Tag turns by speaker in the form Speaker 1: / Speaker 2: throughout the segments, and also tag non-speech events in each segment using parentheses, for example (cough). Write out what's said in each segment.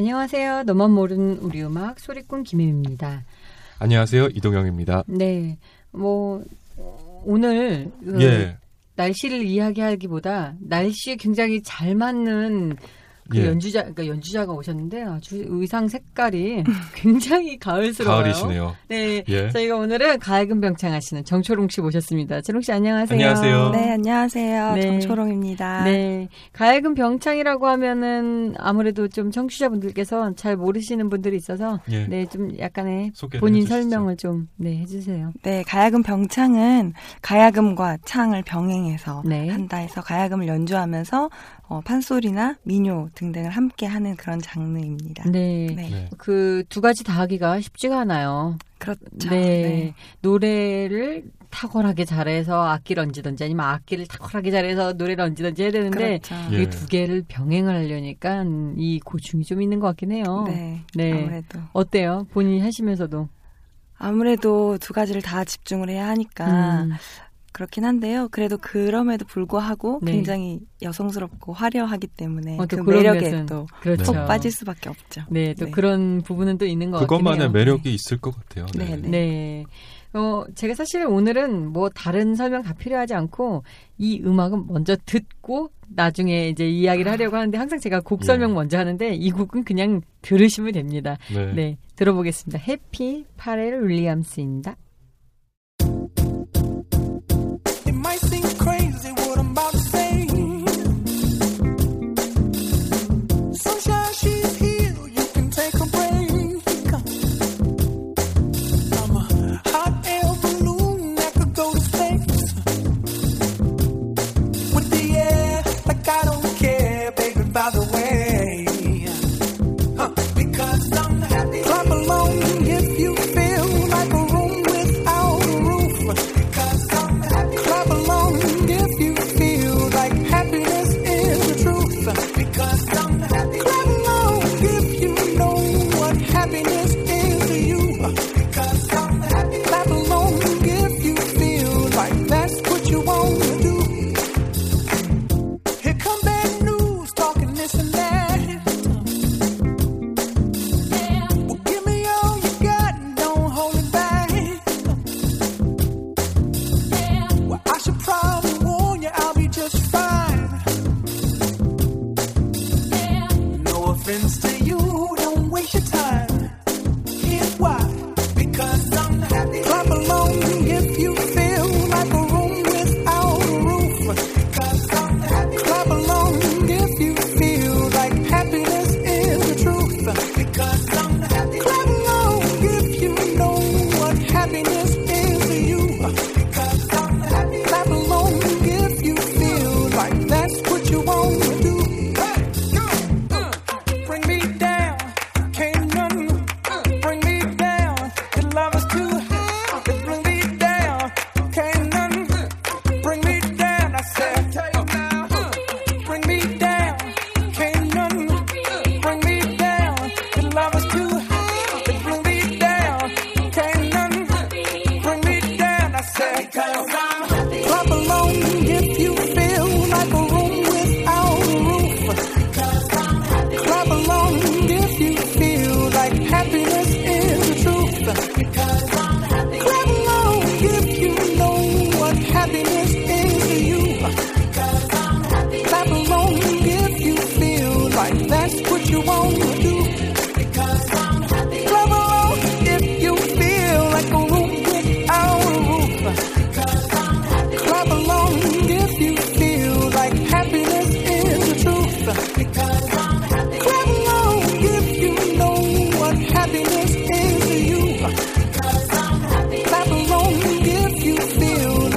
Speaker 1: 안녕하세요. 너만 모르는 우리 음악 소리꾼 김혜입니다.
Speaker 2: 안녕하세요. 이동영입니다.
Speaker 1: 네, 뭐 오늘 그
Speaker 2: 예.
Speaker 1: 날씨를 이야기하기보다 날씨에 굉장히 잘 맞는 그
Speaker 2: 예.
Speaker 1: 연주자, 그러니까 연주자가 오셨는데 아주 의상 색깔이 (laughs) 굉장히 가을스러워요.
Speaker 2: 가을이시네요.
Speaker 1: 네,
Speaker 2: 예.
Speaker 1: 저희가 오늘은 가야금 병창 하시는 정초롱 씨 모셨습니다. 초롱 씨 안녕하세요.
Speaker 2: 안녕하세요.
Speaker 3: 네, 안녕하세요.
Speaker 1: 네.
Speaker 3: 정초롱입니다.
Speaker 1: 네. 가야금 병창이라고 하면은 아무래도 좀 청취자분들께서 잘 모르시는 분들이 있어서
Speaker 2: 예.
Speaker 1: 네, 좀 약간의 본인
Speaker 2: 해주시죠.
Speaker 1: 설명을 좀 네, 해주세요.
Speaker 3: 네, 가야금 병창은 가야금과 창을 병행해서
Speaker 1: 네.
Speaker 3: 한다 해서 가야금을 연주하면서 어, 판소리나 민요 등등을 함께 하는 그런 장르입니다.
Speaker 1: 네.
Speaker 3: 네.
Speaker 2: 네.
Speaker 1: 그두 가지 다 하기가 쉽지가 않아요.
Speaker 3: 그렇죠.
Speaker 1: 네. 노래를 탁월하게 잘해서 악기를 얹든지 아니면 악기를 탁월하게 잘해서 노래를 얹든지 해야 되는데
Speaker 3: 그렇죠.
Speaker 2: 예.
Speaker 1: 이두 개를 병행을 하려니까 이 고충이 좀 있는 것 같긴 해요.
Speaker 3: 네.
Speaker 1: 네.
Speaker 3: 아무래도
Speaker 1: 어때요? 본인이 하시면서도.
Speaker 3: 아무래도 두 가지를 다 집중을 해야 하니까
Speaker 1: 음,
Speaker 3: 그렇긴 한데요. 그래도 그럼에도 불구하고
Speaker 1: 네.
Speaker 3: 굉장히 여성스럽고 화려하기 때문에
Speaker 1: 어,
Speaker 3: 또그
Speaker 1: 그런
Speaker 3: 매력에
Speaker 1: 면은
Speaker 3: 또
Speaker 1: 그렇죠.
Speaker 3: 푹 빠질 수밖에 없죠.
Speaker 1: 네, 또
Speaker 3: 네.
Speaker 1: 그런 부분은 또 있는 것 같긴
Speaker 2: 그것만의. 매력이 있을 것 같아요.
Speaker 3: 네,
Speaker 2: 네.
Speaker 1: 네. 어, 제가 사실 오늘은 뭐 다른 설명 다 필요하지 않고 이 음악은 먼저 듣고 나중에 이제 이야기를 하려고 하는데 항상 제가 곡
Speaker 2: 예.
Speaker 1: 설명 먼저 하는데 이 곡은 그냥 들으시면 됩니다.
Speaker 2: 네.
Speaker 1: 네, 들어보겠습니다. 해피 파렐 윌리엄스입니다.
Speaker 4: I
Speaker 1: think crazy.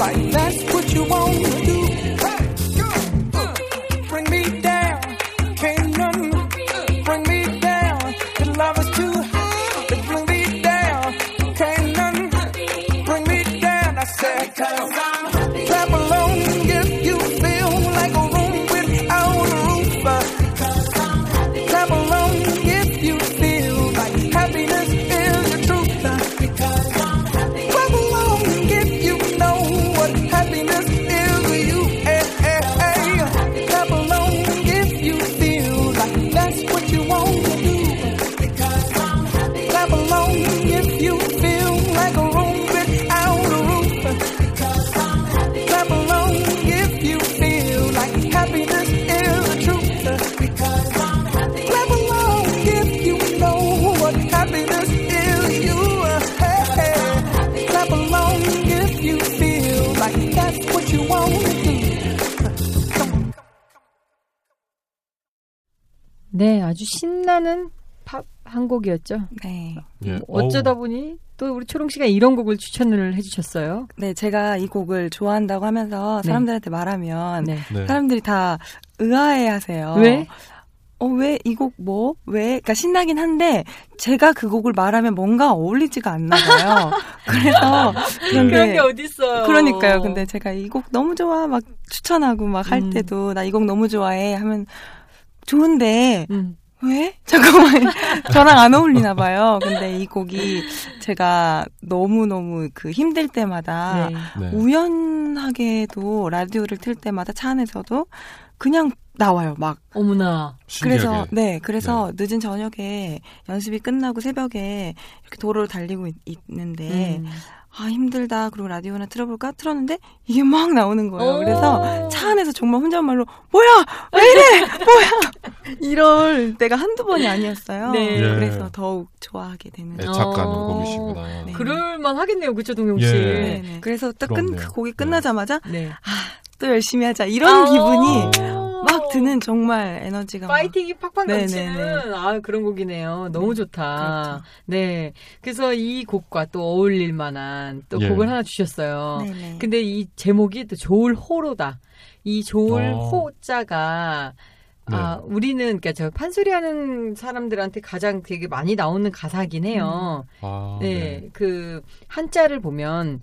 Speaker 1: vai. 곡이었죠.
Speaker 3: 네.
Speaker 2: 예.
Speaker 1: 어쩌다
Speaker 2: 어우,
Speaker 1: 보니 또 우리 초롱 씨가 이런 곡을 추천을 해주셨어요.
Speaker 3: 네, 제가 이 곡을 좋아한다고 하면서
Speaker 1: 네.
Speaker 3: 사람들한테 말하면
Speaker 1: 네.
Speaker 2: 네.
Speaker 3: 사람들이 다 의아해 하세요.
Speaker 1: 왜?
Speaker 3: 어, 왜 이 곡 뭐? 왜? 그러니까 신나긴 한데 제가 그 곡을 말하면 뭔가 어울리지가 않나 봐요. (laughs) 그래서 그런
Speaker 1: 그런 게게 어딨어요.
Speaker 3: 그러니까요. 근데 제가 이 곡 너무 좋아 막 추천하고 막할
Speaker 1: 음.
Speaker 3: 때도 나 이 곡 너무 좋아해 하면 좋은데
Speaker 1: 음.
Speaker 3: 왜? (laughs) 잠깐만 저랑 안 어울리나 봐요. 근데 이 곡이 제가 너무 너무 그 힘들 때마다
Speaker 1: 네.
Speaker 2: 네.
Speaker 3: 우연하게도 라디오를 틀 때마다 차 안에서도 그냥 나와요. 막
Speaker 1: 어머나.
Speaker 2: 신기하게.
Speaker 3: 그래서 네 그래서 늦은 저녁에 연습이 끝나고 새벽에 이렇게 도로를 달리고 있, 는데
Speaker 1: 음.
Speaker 3: 아 힘들다 그리고 라디오나 틀어볼까 틀었는데 이게 막 나오는 거예요. 그래서
Speaker 1: 오.
Speaker 3: 차 안에서 정말 혼잣말로 뭐야 왜 이래 뭐야 (laughs) 이럴 때가 한두 번이 아니었어요.
Speaker 1: 네.
Speaker 2: 예.
Speaker 3: 그래서 더욱 좋아하게 되는.
Speaker 2: 네, 작가는
Speaker 1: 어.
Speaker 2: 곡이시구나.
Speaker 3: 네.
Speaker 1: 그럴만 하겠네요. 그쵸, 동영 씨.
Speaker 2: 예.
Speaker 3: 네네. 그래서 딱 끝,
Speaker 2: 부럽네요.
Speaker 3: 그 곡이 끝나자마자
Speaker 1: 네.
Speaker 3: 또 열심히 하자 이런 기분이
Speaker 1: 아.
Speaker 3: 막 드는 정말 에너지가 막
Speaker 1: 파이팅이 팍팍
Speaker 3: 네네네.
Speaker 1: 넘치는 아 그런 곡이네요. 너무 좋다.
Speaker 3: 그렇죠.
Speaker 1: 네. 그래서 이 곡과 또 어울릴 만한 또
Speaker 2: 예.
Speaker 1: 곡을 하나 주셨어요.
Speaker 3: 네네.
Speaker 1: 근데 이 제목이 또 좋을 호로다. 이 좋을
Speaker 2: 어.
Speaker 1: 호자가 아, 우리는 그러니까 저 판소리 하는 사람들한테 가장 되게 많이 나오는 가사긴 해요.
Speaker 2: 아,
Speaker 1: 네. 그 한자를 보면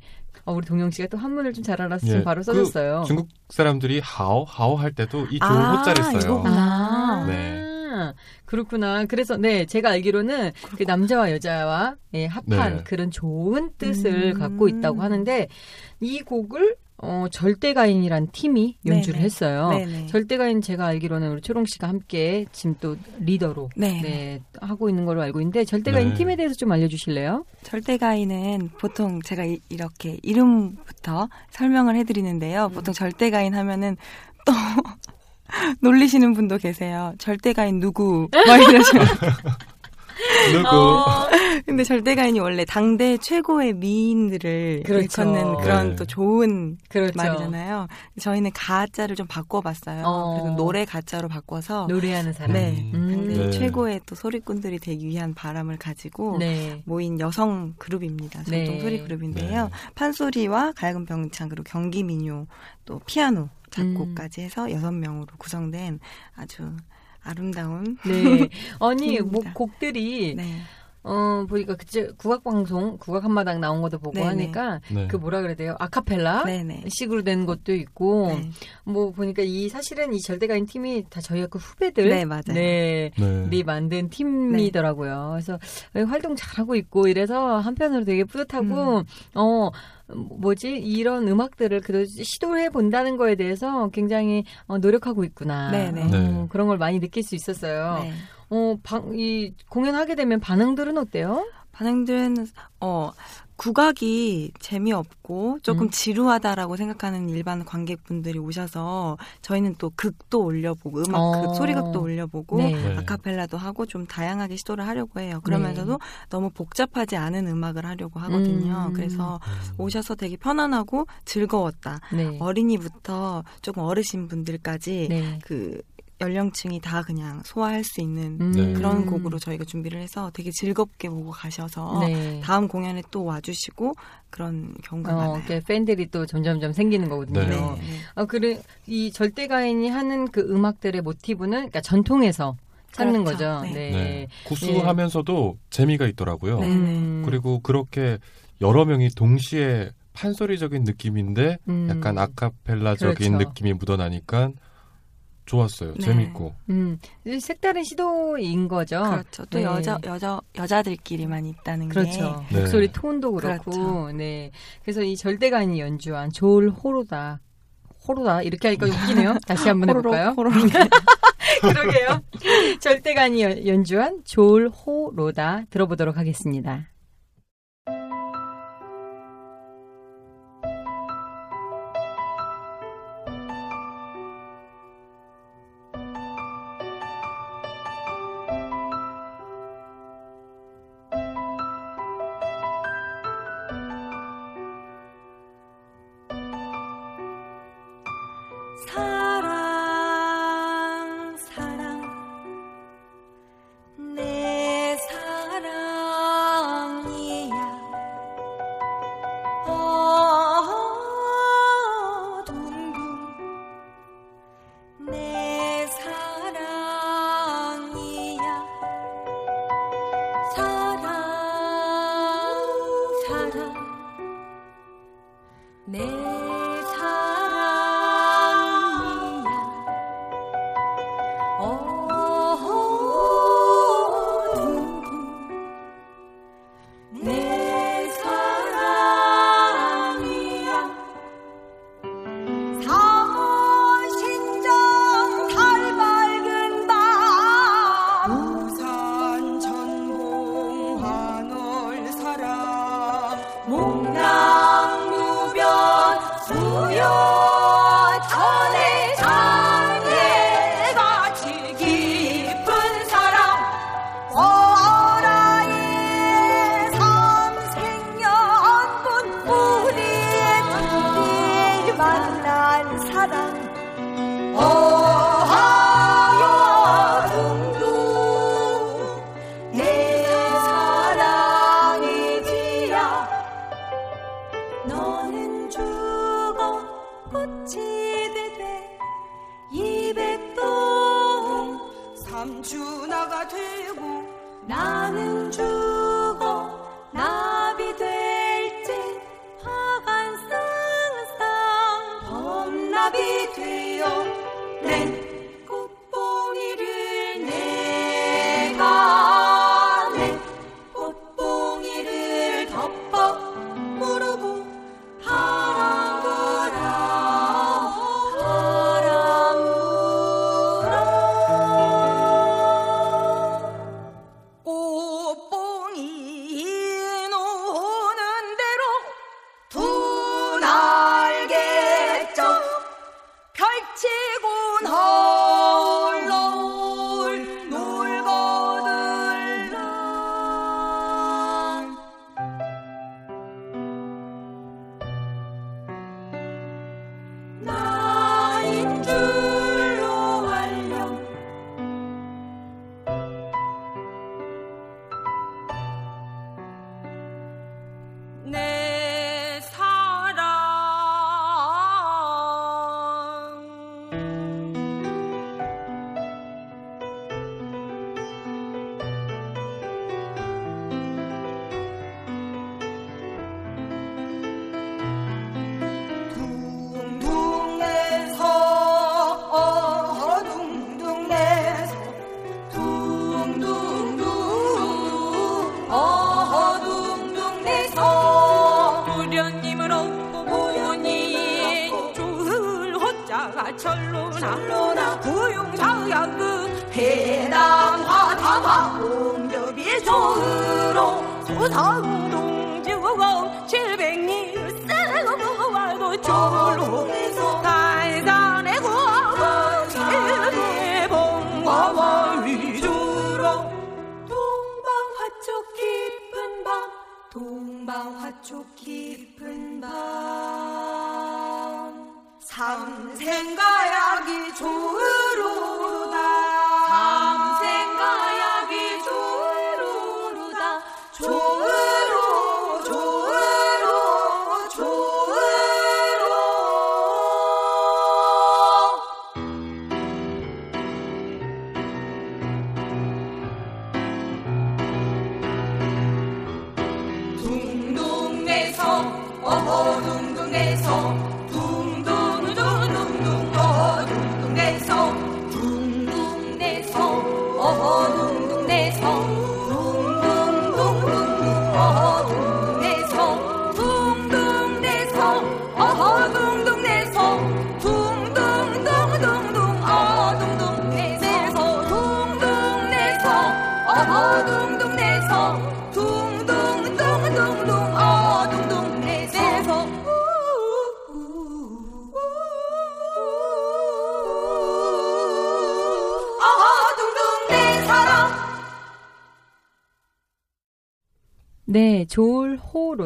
Speaker 1: 어, 우리 동영 씨가 또 한문을 좀 잘 알아서 지금
Speaker 2: 예.
Speaker 1: 바로
Speaker 2: 그
Speaker 1: 써줬어요.
Speaker 2: 중국 사람들이 하오 하오 할 때도 이 좋은
Speaker 3: 아,
Speaker 2: 호자를 써요.
Speaker 3: 이거구나.
Speaker 1: 아,
Speaker 2: 네.
Speaker 1: 그렇구나. 그래서 네, 제가 알기로는 그 남자와 여자와 예, 합한
Speaker 2: 네.
Speaker 1: 그런 좋은 뜻을
Speaker 3: 음.
Speaker 1: 갖고 있다고 하는데 이 곡을 어, 절대가인이란 팀이 연주를
Speaker 3: 네네.
Speaker 1: 했어요.
Speaker 3: 네네.
Speaker 1: 절대가인 제가 알기로는 우리 초롱 씨가 함께 지금 또 리더로
Speaker 3: 네.
Speaker 1: 네, 하고 있는 걸로 알고 있는데 절대가인
Speaker 2: 네.
Speaker 1: 팀에 대해서 좀 알려주실래요?
Speaker 3: 절대가인은 보통 제가 이, 렇게 이름부터 설명을 해드리는데요.
Speaker 1: 음.
Speaker 3: 보통 절대가인 하면은 또 (laughs) 놀리시는 분도 계세요. 절대가인 누구? 막 이러시면. (laughs)
Speaker 2: 누구?
Speaker 1: 어, (laughs)
Speaker 3: 근데 절대가인이 원래 당대 최고의 미인들을
Speaker 1: 그렇죠.
Speaker 3: 일컫는 그런
Speaker 2: 네.
Speaker 3: 또 좋은
Speaker 1: 그렇죠.
Speaker 3: 말이잖아요. 저희는 가짜를 좀 바꿔봤어요.
Speaker 1: 어.
Speaker 3: 그래서 노래 가짜로 바꿔서
Speaker 1: 노래하는 사람.
Speaker 3: 네.
Speaker 1: 음.
Speaker 3: 당대
Speaker 2: 네.
Speaker 3: 최고의 또 소리꾼들이 되기 위한 바람을 가지고
Speaker 1: 네.
Speaker 3: 모인 여성 그룹입니다.
Speaker 1: 네.
Speaker 3: 전통 소리 그룹인데요.
Speaker 2: 네.
Speaker 3: 판소리와 갈금 병창 그리고 경기 민요 또 피아노
Speaker 1: 음.
Speaker 3: 작곡까지 해서 여섯 명으로 구성된 아주 아름다운
Speaker 1: 네. (laughs) 아니, 뭐. 곡들이
Speaker 3: 네.
Speaker 1: 어, 보니까 그때 국악 방송, 국악 한마당 나온 것도 보고
Speaker 3: 네네.
Speaker 1: 하니까
Speaker 2: 네.
Speaker 1: 그 뭐라 그래야 돼요? 아카펠라
Speaker 3: 네네.
Speaker 1: 식으로 된 것도 있고
Speaker 3: 네.
Speaker 1: 뭐 보니까 이 사실은 이 절대가인 팀이 다 저희 학교 후배들
Speaker 3: 네, 맞아요.
Speaker 1: 네.
Speaker 2: 네.
Speaker 1: 이 만든 팀이더라고요. 그래서 활동 잘하고 있고 이래서 한편으로 되게 뿌듯하고
Speaker 3: 음.
Speaker 1: 어 뭐지 이런 음악들을 그래도 시도해 본다는 거에 대해서 굉장히 어, 노력하고 있구나.
Speaker 3: 네네.
Speaker 1: 어,
Speaker 2: 네.
Speaker 1: 그런 걸 많이 느낄 수 있었어요.
Speaker 3: 네.
Speaker 1: 어, 방, 이 공연하게 되면 반응들은 어때요?
Speaker 3: 반응들은 어 국악이 재미없고 조금
Speaker 1: 음.
Speaker 3: 지루하다라고 생각하는 일반 관객분들이 오셔서 저희는 또 극도 올려보고 음악
Speaker 1: 어.
Speaker 3: 극 소리극도 올려보고
Speaker 1: 네.
Speaker 2: 네.
Speaker 3: 아카펠라도 하고 좀 다양하게 시도를 하려고 해요. 그러면서도 너무 복잡하지 않은 음악을 하려고 하거든요.
Speaker 1: 음.
Speaker 3: 그래서 오셔서 되게 편안하고 즐거웠다.
Speaker 1: 네.
Speaker 3: 어린이부터 조금 어르신 분들까지
Speaker 1: 네.
Speaker 3: 그 연령층이 다 그냥 소화할 수 있는
Speaker 1: 음.
Speaker 2: 네.
Speaker 3: 그런 곡으로 저희가 준비를 해서 되게 즐겁게 보고 가셔서
Speaker 1: 네.
Speaker 3: 다음 공연에 또 와주시고 그런 경우가
Speaker 1: 어,
Speaker 3: 많아요.
Speaker 1: 이렇게 팬들이 또 점점점 생기는 거거든요.
Speaker 2: 네.
Speaker 3: 네, 네.
Speaker 1: 어, 그래, 이 절대 가인이 하는 그 음악들의 모티브는, 그러니까 전통에서 찾는
Speaker 3: 그렇죠.
Speaker 1: 거죠.
Speaker 3: 네.
Speaker 1: 네.
Speaker 2: 네. 구수하면서도 재미가 있더라고요.
Speaker 3: 네.
Speaker 1: 음.
Speaker 2: 그리고 그렇게 여러 명이 동시에 판소리적인 느낌인데
Speaker 1: 음.
Speaker 2: 약간 아카펠라적인
Speaker 1: 그렇죠.
Speaker 2: 느낌이 묻어나니까 좋았어요.
Speaker 3: 네.
Speaker 2: 재밌고.
Speaker 1: 음, 색다른 시도인 거죠.
Speaker 3: 그렇죠. 또
Speaker 1: 네.
Speaker 3: 여자 여자 여자들끼리만 있다는
Speaker 1: 그렇죠.
Speaker 2: 네.
Speaker 1: 목소리 톤도 그렇고,
Speaker 3: 그렇죠.
Speaker 1: 네. 그래서 이 절대가인이 연주한 조을 호로다. 호로다. 이렇게 하니까 웃기네요. (laughs) 다시 한번
Speaker 3: 게
Speaker 1: 해볼까요?
Speaker 3: 호로록 (laughs)
Speaker 1: 그러게요. 절대가인이 연- 연주한 조을 호로다 들어보도록 하겠습니다.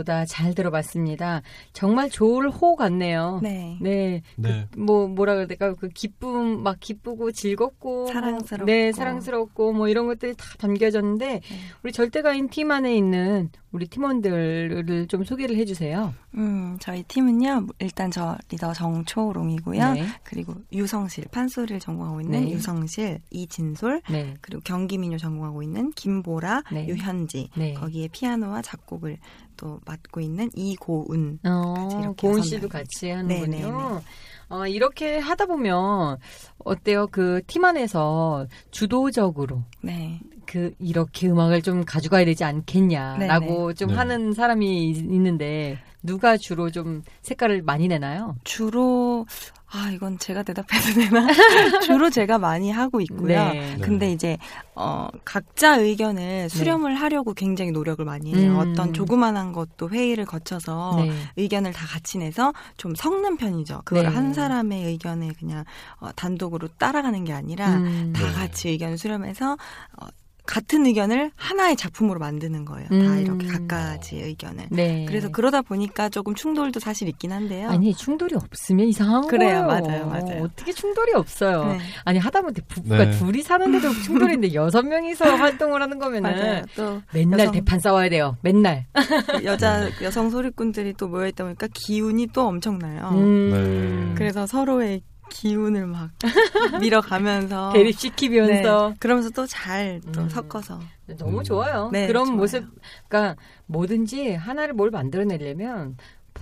Speaker 5: 보다
Speaker 1: 잘 들어봤습니다. 정말 좋을 호 같네요.
Speaker 3: 네.
Speaker 1: 네.
Speaker 2: 그 네.
Speaker 1: 그, 뭐 뭐라 그래야 될까? 그 기쁨 막 기쁘고 즐겁고
Speaker 3: 사랑스럽고 뭐,
Speaker 1: 네, 사랑스럽고 뭐 이런 것들이 다 담겨졌는데 네. 우리 절대가인 팀 안에 있는 우리 팀원들을 좀 소개를 해주세요.
Speaker 3: 음, 저희 팀은요. 일단 저 리더 정초롱이고요.
Speaker 1: 네.
Speaker 3: 그리고 유성실 판소리를 전공하고 있는
Speaker 1: 네.
Speaker 3: 유성실, 이진솔,
Speaker 1: 네.
Speaker 3: 그리고 경기민요 전공하고 있는 김보라,
Speaker 1: 네.
Speaker 3: 유현지,
Speaker 1: 네.
Speaker 3: 거기에 피아노와 작곡을 또 맡고 있는 이고은.
Speaker 1: 어, 고은 씨도 같이 하는군요.
Speaker 3: 네,
Speaker 1: 어, 이렇게 하다 보면 어때요? 그 팀 안에서 주도적으로
Speaker 3: 네.
Speaker 1: 그 이렇게 음악을 좀 가져가야 되지 않겠냐라고 좀
Speaker 2: 네.
Speaker 1: 하는 사람이 있- 있는데 누가 주로 좀 색깔을 많이 내나요?
Speaker 3: 주로 아 이건 제가 대답해도 되나? (laughs) 주로 제가 많이 하고 있고요.
Speaker 1: 네.
Speaker 3: 근데 이제 어 각자 의견을 수렴을 하려고 굉장히 노력을 많이 해요.
Speaker 1: 음.
Speaker 3: 어떤 조그만한 것도 회의를 거쳐서
Speaker 1: 네.
Speaker 3: 의견을 다 같이 내서 좀 섞는 편이죠. 그걸
Speaker 1: 네.
Speaker 3: 한 사람의 의견에 그냥 어, 단독으로 따라가는 게 아니라
Speaker 1: 음.
Speaker 3: 다
Speaker 2: 네.
Speaker 3: 같이 의견을 수렴해서 어, 같은 의견을 하나의 작품으로 만드는 거예요. 다
Speaker 1: 음.
Speaker 3: 이렇게 각가지 의견을.
Speaker 1: 네.
Speaker 3: 그래서 그러다 보니까 조금 충돌도 사실 있긴 한데요.
Speaker 1: 아니 충돌이 없으면 이상한
Speaker 3: 그래요.
Speaker 1: 거예요.
Speaker 3: 맞아요. 맞아요.
Speaker 1: 어떻게 충돌이 없어요?
Speaker 3: 네.
Speaker 1: 아니 하다못해 부부가
Speaker 2: 네.
Speaker 1: 둘이 사는데도 충돌인데 여섯 명이서 (laughs) 활동을 하는 거면은
Speaker 3: 맞아요. 또
Speaker 1: 맨날
Speaker 3: 여성-
Speaker 1: 대판 싸워야 돼요. 맨날. (laughs)
Speaker 3: 여자 여성 소리꾼들이 또 모여 있다 보니까 기운이 또 엄청나요.
Speaker 1: 음.
Speaker 2: 네.
Speaker 3: 그래서 서로의 기운을 막 (laughs) 밀어가면서
Speaker 1: 대립시키면서
Speaker 3: 네. 그러면서 또 잘또
Speaker 1: 음.
Speaker 3: 섞어서
Speaker 1: 너무
Speaker 2: 음.
Speaker 1: 좋아요.
Speaker 3: 네,
Speaker 1: 그런
Speaker 3: 좋아요.
Speaker 1: 모습, 그러니까 뭐든지 하나를 뭘 만들어내려면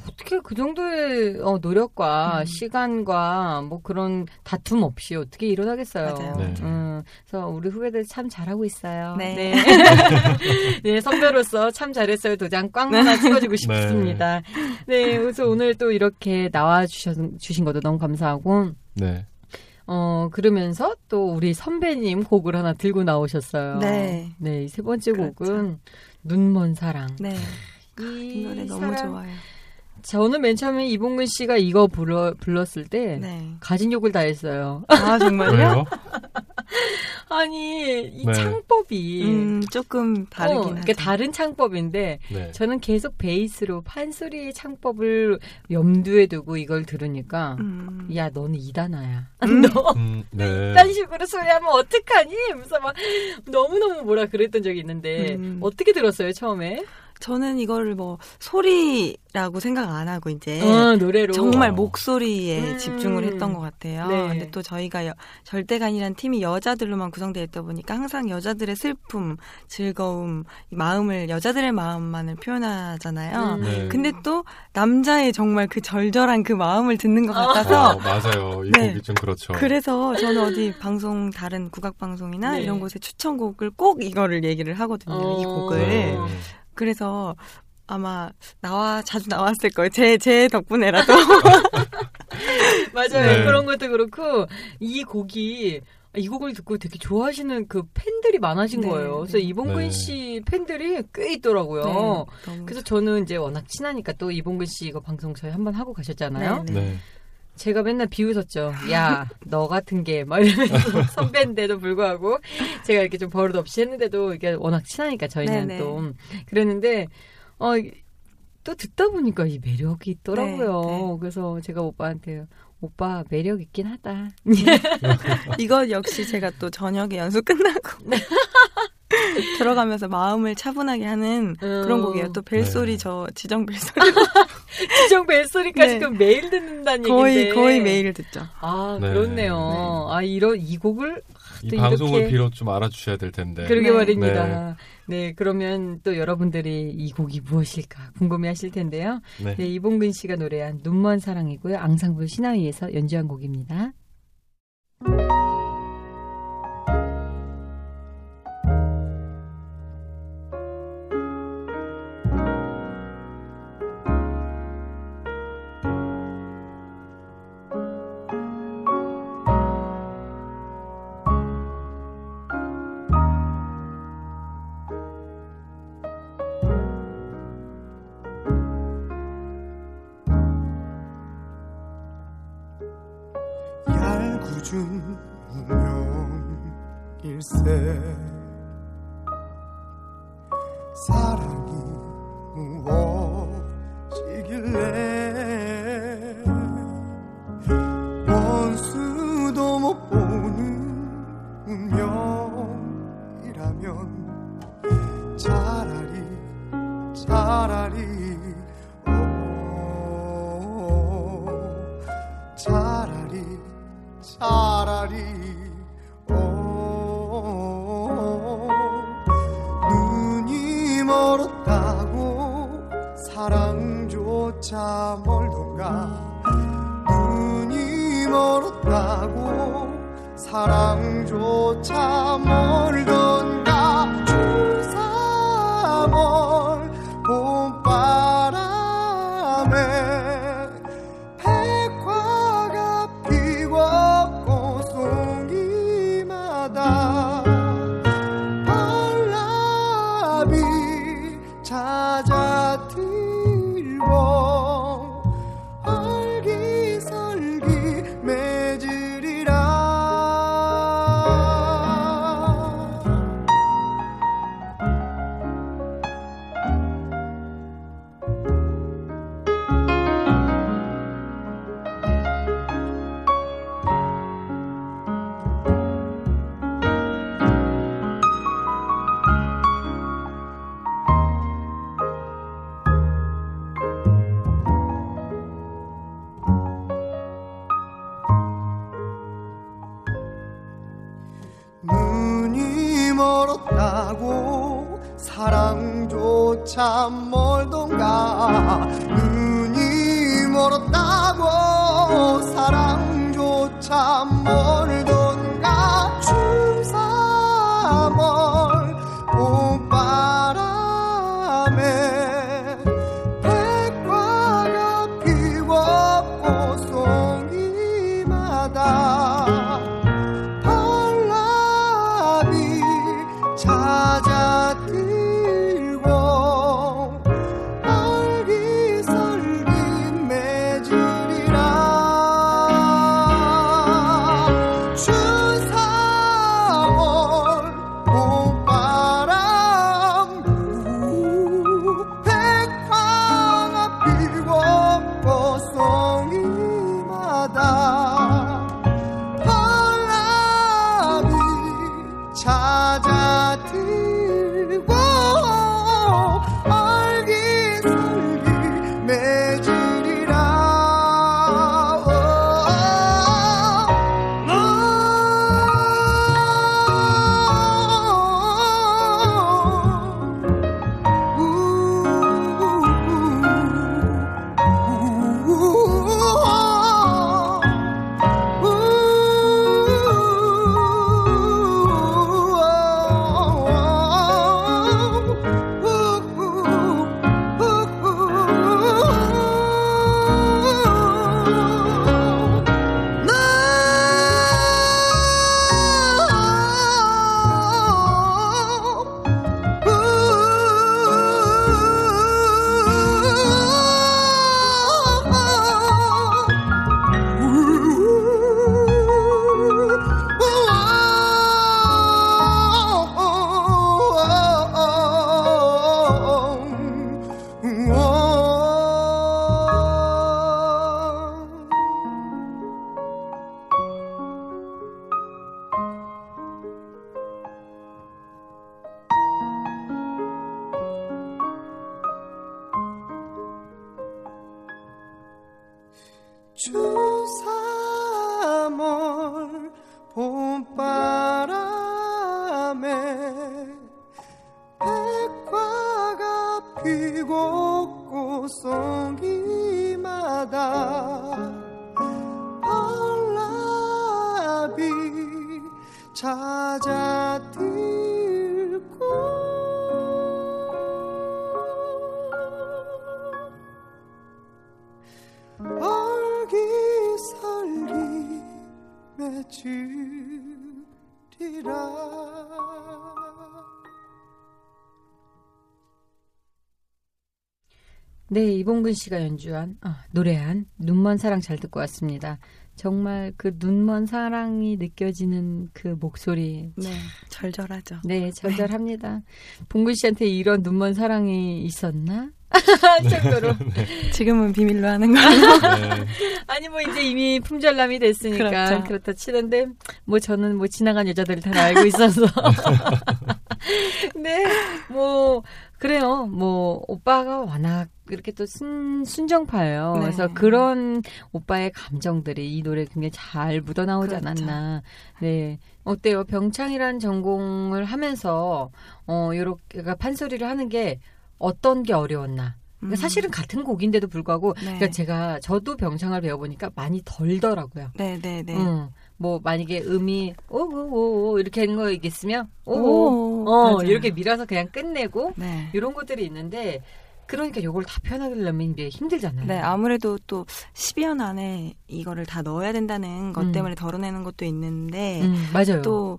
Speaker 1: 어떻게 그 정도의 어, 노력과
Speaker 3: 음.
Speaker 1: 시간과 뭐 그런 다툼 없이 어떻게 일어나겠어요.
Speaker 3: 맞아요.
Speaker 2: 네.
Speaker 1: 음, 그래서 우리 후배들 참 잘하고 있어요.
Speaker 3: 네.
Speaker 1: 네. (laughs) 네, 선배로서 참 잘했어요. 도장 꽝 하나 찍어주고 싶습니다. 네, 그래서 오늘 또 이렇게 나와 주신, 주신 것도 너무 감사하고,
Speaker 2: 네.
Speaker 1: 어, 그러면서 또 우리 선배님 곡을 하나 들고 나오셨어요.
Speaker 3: 네.
Speaker 1: 네, 이세 번째
Speaker 3: 그렇죠.
Speaker 1: 곡은 눈먼 사랑.
Speaker 3: 네. 이
Speaker 1: 이
Speaker 3: 노래 너무
Speaker 1: 사람-
Speaker 3: 좋아요.
Speaker 1: 저는 맨 처음에 이봉근 씨가 이거 불러, 불렀을 때
Speaker 3: 네.
Speaker 1: 가진 욕을 다 했어요.
Speaker 3: 아 정말요?
Speaker 2: 왜요? (laughs)
Speaker 1: 아니, 이
Speaker 2: 네.
Speaker 1: 창법이
Speaker 3: 음 조금 다르긴
Speaker 1: 어,
Speaker 3: 하죠.
Speaker 1: 그러니까 다른 창법인데
Speaker 2: 네.
Speaker 1: 저는 계속 베이스로 판소리의 창법을 염두에 두고 이걸 들으니까
Speaker 3: 음.
Speaker 1: 야 너는 이단아야.
Speaker 3: 음. (laughs)
Speaker 1: 너
Speaker 2: 음, 네.
Speaker 1: 이딴 식으로 소리하면 어떡하니? 하면서 막 너무너무 뭐라 그랬던 적이 있는데
Speaker 3: 음.
Speaker 1: 어떻게 들었어요 처음에?
Speaker 3: 저는 이거를 뭐 소리라고 생각 안 하고 이제
Speaker 1: 어, 노래로
Speaker 3: 정말
Speaker 2: 어.
Speaker 3: 목소리에
Speaker 1: 음.
Speaker 3: 집중을 했던 것 같아요.
Speaker 1: 네.
Speaker 3: 근데 또 저희가 여- 절대간이란 팀이 여자들로만 구성되어 있다 보니까 항상 여자들의 슬픔, 즐거움, 이 마음을 여자들의 마음만을 표현하잖아요.
Speaker 1: 음.
Speaker 2: 네.
Speaker 3: 근데 또 남자의 정말 그 절절한 그 마음을 듣는 것
Speaker 2: 어,
Speaker 3: 같아서
Speaker 2: 맞아요. 이
Speaker 3: 네.
Speaker 2: 곡이 좀 그렇죠.
Speaker 3: 그래서 저는 어디 방송 다른 국악 방송이나
Speaker 1: 네.
Speaker 3: 이런 곳에 추천곡을 꼭 이거를 얘기를 하거든요. 이
Speaker 1: 어.
Speaker 3: 곡을.
Speaker 2: 네.
Speaker 3: 그래서 아마 나와 자주 나왔을 거예요. 제 제 덕분에라도. (laughs)
Speaker 1: 맞아요
Speaker 2: 네.
Speaker 1: 그런 것도 그렇고 이 곡이 이 곡을 듣고 되게 좋아하시는 그 팬들이 많아진
Speaker 3: 네,
Speaker 1: 거예요. 그래서
Speaker 3: 네.
Speaker 1: 이봉근
Speaker 2: 네.
Speaker 1: 씨 팬들이 꽤 있더라고요.
Speaker 3: 네,
Speaker 1: 그래서 저는 이제 워낙 친하니까 또 이봉근 씨 이거 방송 저희 한번 하고 가셨잖아요.
Speaker 3: 네,
Speaker 2: 네.
Speaker 1: 제가 맨날 비웃었죠. 야, 너 같은 게, 막 이러면서 (laughs) 선배인데도 불구하고 제가 이렇게 좀 버릇 없이 했는데도 이게 워낙 친하니까 저희는
Speaker 3: 네네.
Speaker 1: 또. 그랬는데, 어, 또 듣다 보니까 이 매력이 있더라고요.
Speaker 3: 네, 네.
Speaker 1: 그래서 제가 오빠한테, 오빠 매력 있긴 하다.
Speaker 3: 이거 역시 제가 또 저녁에 연수 끝나고 (laughs) (laughs) 들어가면서 마음을 차분하게 하는 그런
Speaker 1: 어.
Speaker 3: 곡이에요. 또 벨소리
Speaker 2: 네.
Speaker 3: 저 지정 벨소리 (laughs)
Speaker 1: 지정 벨소리까지
Speaker 3: 네.
Speaker 1: 그 매일 듣는다는
Speaker 3: 거의
Speaker 1: 얘기인데.
Speaker 3: 거의 매일 듣죠.
Speaker 1: 아,
Speaker 2: 네.
Speaker 1: 그렇네요. 아, 이런, 이 곡을 이또
Speaker 2: 방송을
Speaker 1: 이렇게-
Speaker 2: 비롯 좀 알아주셔야 될 텐데.
Speaker 1: 그러게
Speaker 3: 네.
Speaker 1: 말입니다. 네. 그러면 또 여러분들이 이 곡이 무엇일까 궁금해 하실 텐데요.
Speaker 2: 네.
Speaker 1: 네, 이봉근 씨가 노래한 눈먼 사랑이고요. 앙상블 신화위에서 연주한 곡입니다.
Speaker 6: 얄궂은 운명일세 발라비 찾아들 추
Speaker 1: 이봉근 씨가 연주한, 아, 노래한 눈먼 사랑 잘 듣고 왔습니다. 정말 그 눈먼 사랑이 느껴지는 그 목소리.
Speaker 3: 네, 절절하죠.
Speaker 1: 네, 절절합니다. 봉근 씨한테 이런 눈먼 사랑이 있었나? 할 (laughs) 정도로. (laughs)
Speaker 3: 지금은 비밀로 하는 걸로.
Speaker 2: 네. (laughs)
Speaker 1: 아니, 뭐 이제 이미 품절남이 됐으니까.
Speaker 3: 그렇죠.
Speaker 1: 그렇다 치는데, 뭐 저는 뭐 지나간 여자들을 다 알고 있어서. 네, 뭐, 그래요. 뭐, 오빠가 워낙 이렇게 또 순, 순정파예요.
Speaker 3: 네.
Speaker 1: 그래서 그런 오빠의 감정들이 이 노래에 굉장히 잘 묻어나오지
Speaker 3: 그렇죠.
Speaker 1: 않았나. 네. 어때요? 병창이란 전공을 하면서, 어, 요렇게, 그러니까 판소리를 하는 게 어떤 게 어려웠나. 그러니까
Speaker 3: 음.
Speaker 1: 사실은 같은 곡인데도 불구하고,
Speaker 3: 네.
Speaker 1: 그러니까 제가, 저도 병창을 배워보니까 많이 덜더라고요.
Speaker 3: 네, 네, 네.
Speaker 1: 음, 뭐 만약에 음이 오오오 이렇게 하는 거 있겠으면
Speaker 3: 오,
Speaker 1: 오오 어
Speaker 3: 맞아요.
Speaker 1: 이렇게 밀어서 그냥 끝내고
Speaker 3: 네.
Speaker 1: 이런 것들이 있는데 그러니까 요걸 다 표현하려면 이제 힘들잖아요.
Speaker 3: 네, 아무래도 또 10연 안에 이거를 다 넣어야 된다는 것
Speaker 1: 음.
Speaker 3: 때문에 덜어내는 것도 있는데
Speaker 1: 음, 맞아요.
Speaker 3: 또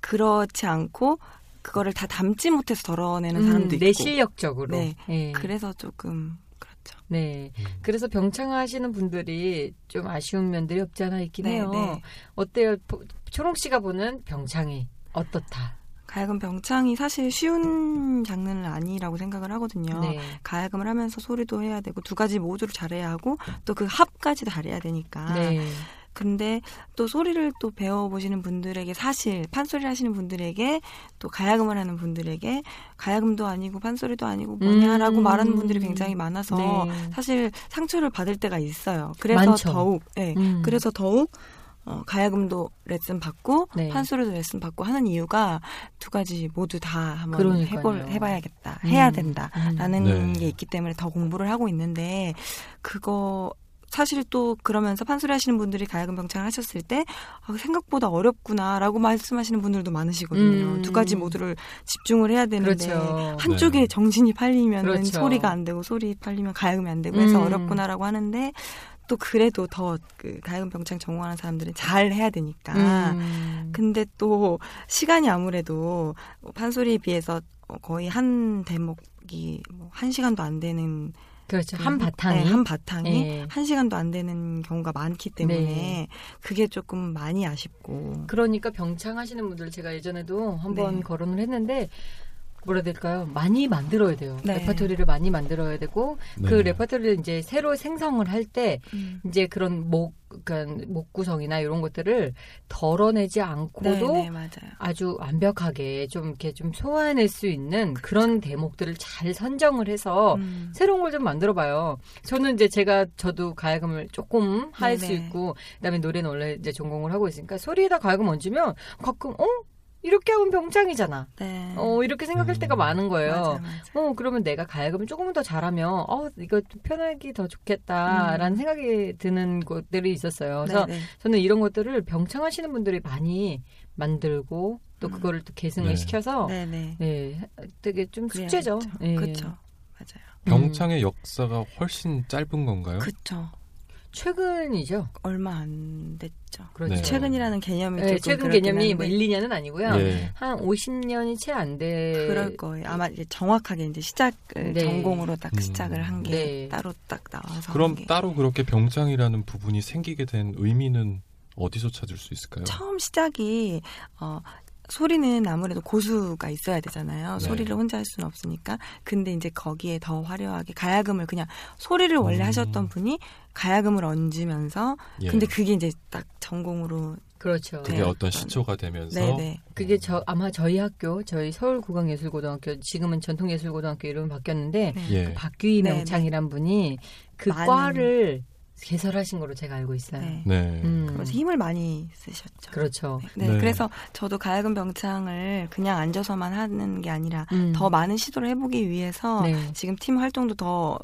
Speaker 3: 그렇지 않고 그거를 다 담지 못해서 덜어내는
Speaker 1: 음,
Speaker 3: 사람도 있고
Speaker 1: 내 실력적으로.
Speaker 3: 네.
Speaker 1: 예.
Speaker 3: 그래서 조금 그렇죠.
Speaker 1: 네.
Speaker 2: 음.
Speaker 1: 그래서 병창하시는 분들이 좀 아쉬운 면들이 없지 않아 있긴
Speaker 3: 네,
Speaker 1: 해요.
Speaker 3: 네.
Speaker 1: 어때요? 보- 초롱 씨가 보는 병창이 어떻다?
Speaker 3: 가야금 병창이 사실 쉬운 장르는 아니라고 생각을 하거든요.
Speaker 1: 네.
Speaker 3: 가야금을 하면서 소리도 해야 되고 두 가지 모두를 잘해야 하고 또 그 합까지도 잘해야 되니까.
Speaker 1: 네.
Speaker 3: 근데 또 소리를 또 배워보시는 분들에게 사실 판소리를 하시는 분들에게 또 가야금을 하는 분들에게 가야금도 아니고 판소리도 아니고 뭐냐라고
Speaker 1: 음.
Speaker 3: 말하는 분들이 굉장히 많아서
Speaker 1: 네.
Speaker 3: 사실 상처를 받을 때가 있어요. 그래서
Speaker 1: 많죠.
Speaker 3: 더욱 예.
Speaker 1: 음.
Speaker 3: 그래서 더욱 어, 가야금도 레슨 받고
Speaker 1: 네.
Speaker 3: 판소리도 레슨 받고 하는 이유가 두 가지 모두 다 한번
Speaker 1: 그러니까요.
Speaker 3: 해볼, 해봐야겠다,
Speaker 1: 음.
Speaker 3: 해야 된다라는
Speaker 2: 음. 네.
Speaker 3: 게 있기 때문에 더 공부를 하고 있는데 그거 사실 또 그러면서 판소리 하시는 분들이 가야금 병창을 하셨을 때 아, 생각보다 어렵구나라고 말씀하시는 분들도 많으시거든요.
Speaker 1: 음.
Speaker 3: 두 가지 모두를 집중을 해야 되는데
Speaker 1: 그렇죠.
Speaker 3: 한쪽에
Speaker 2: 네.
Speaker 3: 정신이 팔리면 은
Speaker 1: 그렇죠.
Speaker 3: 소리가 안 되고 소리 팔리면 가야금이 안 되고 해서
Speaker 1: 음.
Speaker 3: 어렵구나라고 하는데 또 그래도 더그 가야금 병창 전공하는 사람들은 잘 해야 되니까
Speaker 1: 음.
Speaker 3: 근데 또 시간이 아무래도 판소리에 비해서 어, 거의 한 대목이 뭐한 시간도 안 되는
Speaker 1: 그렇죠. 그한 바탕이
Speaker 3: 네, 한 바탕이
Speaker 1: 예.
Speaker 3: 한 시간도 안 되는 경우가 많기 때문에
Speaker 1: 네.
Speaker 3: 그게 조금 많이 아쉽고
Speaker 1: 그러니까 병창하시는 분들 제가 예전에도 한번
Speaker 3: 네.
Speaker 1: 거론을 했는데 뭐라 해야 될까요? 많이 만들어야 돼요.
Speaker 3: 네.
Speaker 1: 레퍼토리를 많이 만들어야 되고
Speaker 2: 네.
Speaker 1: 그 레퍼토리를 이제 새로 생성을 할때
Speaker 3: 음.
Speaker 1: 이제 그런 목 그러니까 목 구성이나 이런 것들을 덜어내지 않고도
Speaker 3: 네, 네, 맞아요.
Speaker 1: 아주 완벽하게 좀 이렇게 좀 소화해낼 수 있는 그런 대목들을 잘 선정을 해서
Speaker 3: 음.
Speaker 1: 새로운 걸 좀 만들어봐요. 저는 이제 제가 저도 가야금을 조금 할 수. 있고 그다음에 노래는 원래 이제 전공을 하고 있으니까 소리에다 가야금 얹으면 가끔 어 이렇게 하면 병창이잖아.
Speaker 3: 네.
Speaker 1: 어 이렇게 생각할
Speaker 2: 음.
Speaker 1: 때가 많은 거예요.
Speaker 3: 맞아, 맞아.
Speaker 1: 어 그러면 내가 가야금을 조금 더 잘하면 어 이거 좀 편하기 더 좋겠다라는
Speaker 3: 음.
Speaker 1: 생각이 드는 것들이 있었어요. 그래서
Speaker 3: 네, 네.
Speaker 1: 저는 이런 것들을 병창하시는 분들이 많이 만들고 또
Speaker 3: 음.
Speaker 1: 그거를 또 계승을
Speaker 2: 네.
Speaker 1: 시켜서
Speaker 3: 네, 네.
Speaker 1: 네, 되게 좀 숙제죠. 예.
Speaker 3: 그렇죠. 맞아요.
Speaker 2: 병창의 역사가 훨씬 짧은 건가요?
Speaker 3: 그렇죠.
Speaker 1: 최근이죠.
Speaker 3: 얼마 안 됐죠.
Speaker 1: 그렇죠.
Speaker 2: 네.
Speaker 3: 최근이라는 개념이
Speaker 1: 네,
Speaker 3: 조금
Speaker 1: 최근 개념이 뭐
Speaker 3: 한데
Speaker 1: 1, 2년은 아니고요.
Speaker 2: 예.
Speaker 1: 한 50년이 채 안 돼.
Speaker 3: 그럴 거예요. 아마 이제 정확하게 이제 시작을
Speaker 1: 네.
Speaker 3: 전공으로 딱
Speaker 2: 음.
Speaker 3: 시작을 한게
Speaker 1: 네.
Speaker 3: 따로 딱 나와서
Speaker 2: 그럼. 따로 그렇게 병창이라는 부분이 생기게 된 의미는 어디서 찾을 수 있을까요?
Speaker 3: 처음 시작이 어 소리는 아무래도 고수가 있어야 되잖아요.
Speaker 2: 네.
Speaker 3: 소리를 혼자 할 수는 없으니까. 근데 이제 거기에 더 화려하게 가야금을 그냥 소리를 원래
Speaker 2: 음.
Speaker 3: 하셨던 분이 가야금을 얹으면서
Speaker 2: 예.
Speaker 3: 근데 그게 이제 딱 전공으로
Speaker 1: 그렇죠.
Speaker 2: 그게
Speaker 3: 네.
Speaker 2: 어떤 시초가 되면서
Speaker 3: 네네
Speaker 1: 그게 저 아마 저희 학교 저희 서울국악예술고등학교 지금은 전통예술고등학교 이름 바뀌었는데
Speaker 3: 네.
Speaker 2: 예.
Speaker 1: 그 박규희
Speaker 3: 네,
Speaker 1: 명창이란 분이 그
Speaker 3: 많은-
Speaker 1: 과를 개설하신 걸로 제가 알고 있어요.
Speaker 3: 네.
Speaker 2: 네.
Speaker 1: 음,
Speaker 3: 그래서 힘을 많이 쓰셨죠.
Speaker 1: 그렇죠.
Speaker 3: 네,
Speaker 2: 네.
Speaker 3: 그래서 저도 가야금 병창을 그냥 앉아서만 하는 게 아니라
Speaker 1: 음.
Speaker 3: 더 많은 시도를 해보기 위해서
Speaker 1: 네.
Speaker 3: 지금 팀 활동도 더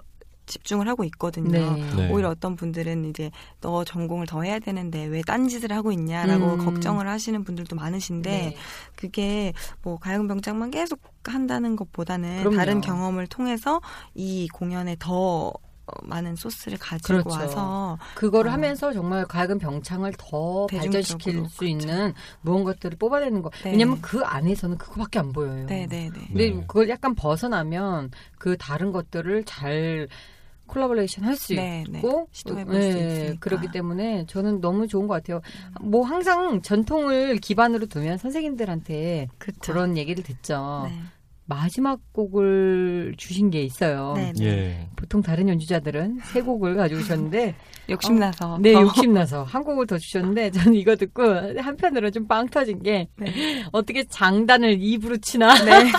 Speaker 3: 집중을 하고 있거든요.
Speaker 1: 네.
Speaker 2: 네.
Speaker 3: 오히려 어떤 분들은 이제 너 전공을 더 해야 되는데 왜 딴 짓을 하고 있냐라고
Speaker 1: 음.
Speaker 3: 걱정을 하시는 분들도 많으신데
Speaker 1: 네.
Speaker 3: 그게 뭐 가야금 병장만 계속 한다는 것보다는
Speaker 1: 그럼요.
Speaker 3: 다른 경험을 통해서 이 공연에 더 어, 많은 소스를 가지고
Speaker 1: 그렇죠.
Speaker 3: 와서
Speaker 1: 그거를
Speaker 3: 어.
Speaker 1: 하면서 정말 가야금 병창을 더 발전시킬 수
Speaker 3: 그렇죠.
Speaker 1: 있는 무언가들을 뽑아내는 거.
Speaker 3: 네.
Speaker 1: 왜냐면 그 안에서는 그거밖에 안 보여요.
Speaker 3: 네네네.
Speaker 1: 근데
Speaker 2: 네.
Speaker 1: 그걸 약간 벗어나면 그 다른 것들을 잘 콜라보레이션 할수
Speaker 3: 네, 네.
Speaker 1: 있고
Speaker 3: 시도해볼 수 있으니까.
Speaker 1: 그렇기 때문에 저는 너무 좋은 것 같아요. 뭐 항상 전통을 기반으로 두면 선생님들한테
Speaker 3: 그쵸.
Speaker 1: 그런 얘기를 듣죠.
Speaker 3: 네.
Speaker 1: 마지막 곡을 주신 게 있어요.
Speaker 3: 네, 네.
Speaker 2: 예.
Speaker 1: 보통 다른 연주자들은 세 곡을 가지고 오셨는데 (laughs)
Speaker 3: 욕심나서
Speaker 1: 네
Speaker 3: 더-
Speaker 1: 욕심나서 한 곡을 더 주셨는데 저는 이거 듣고 한편으로 좀 빵 터진 게
Speaker 3: 네.
Speaker 1: 어떻게 장단을 입으로 치나
Speaker 3: 네. (laughs)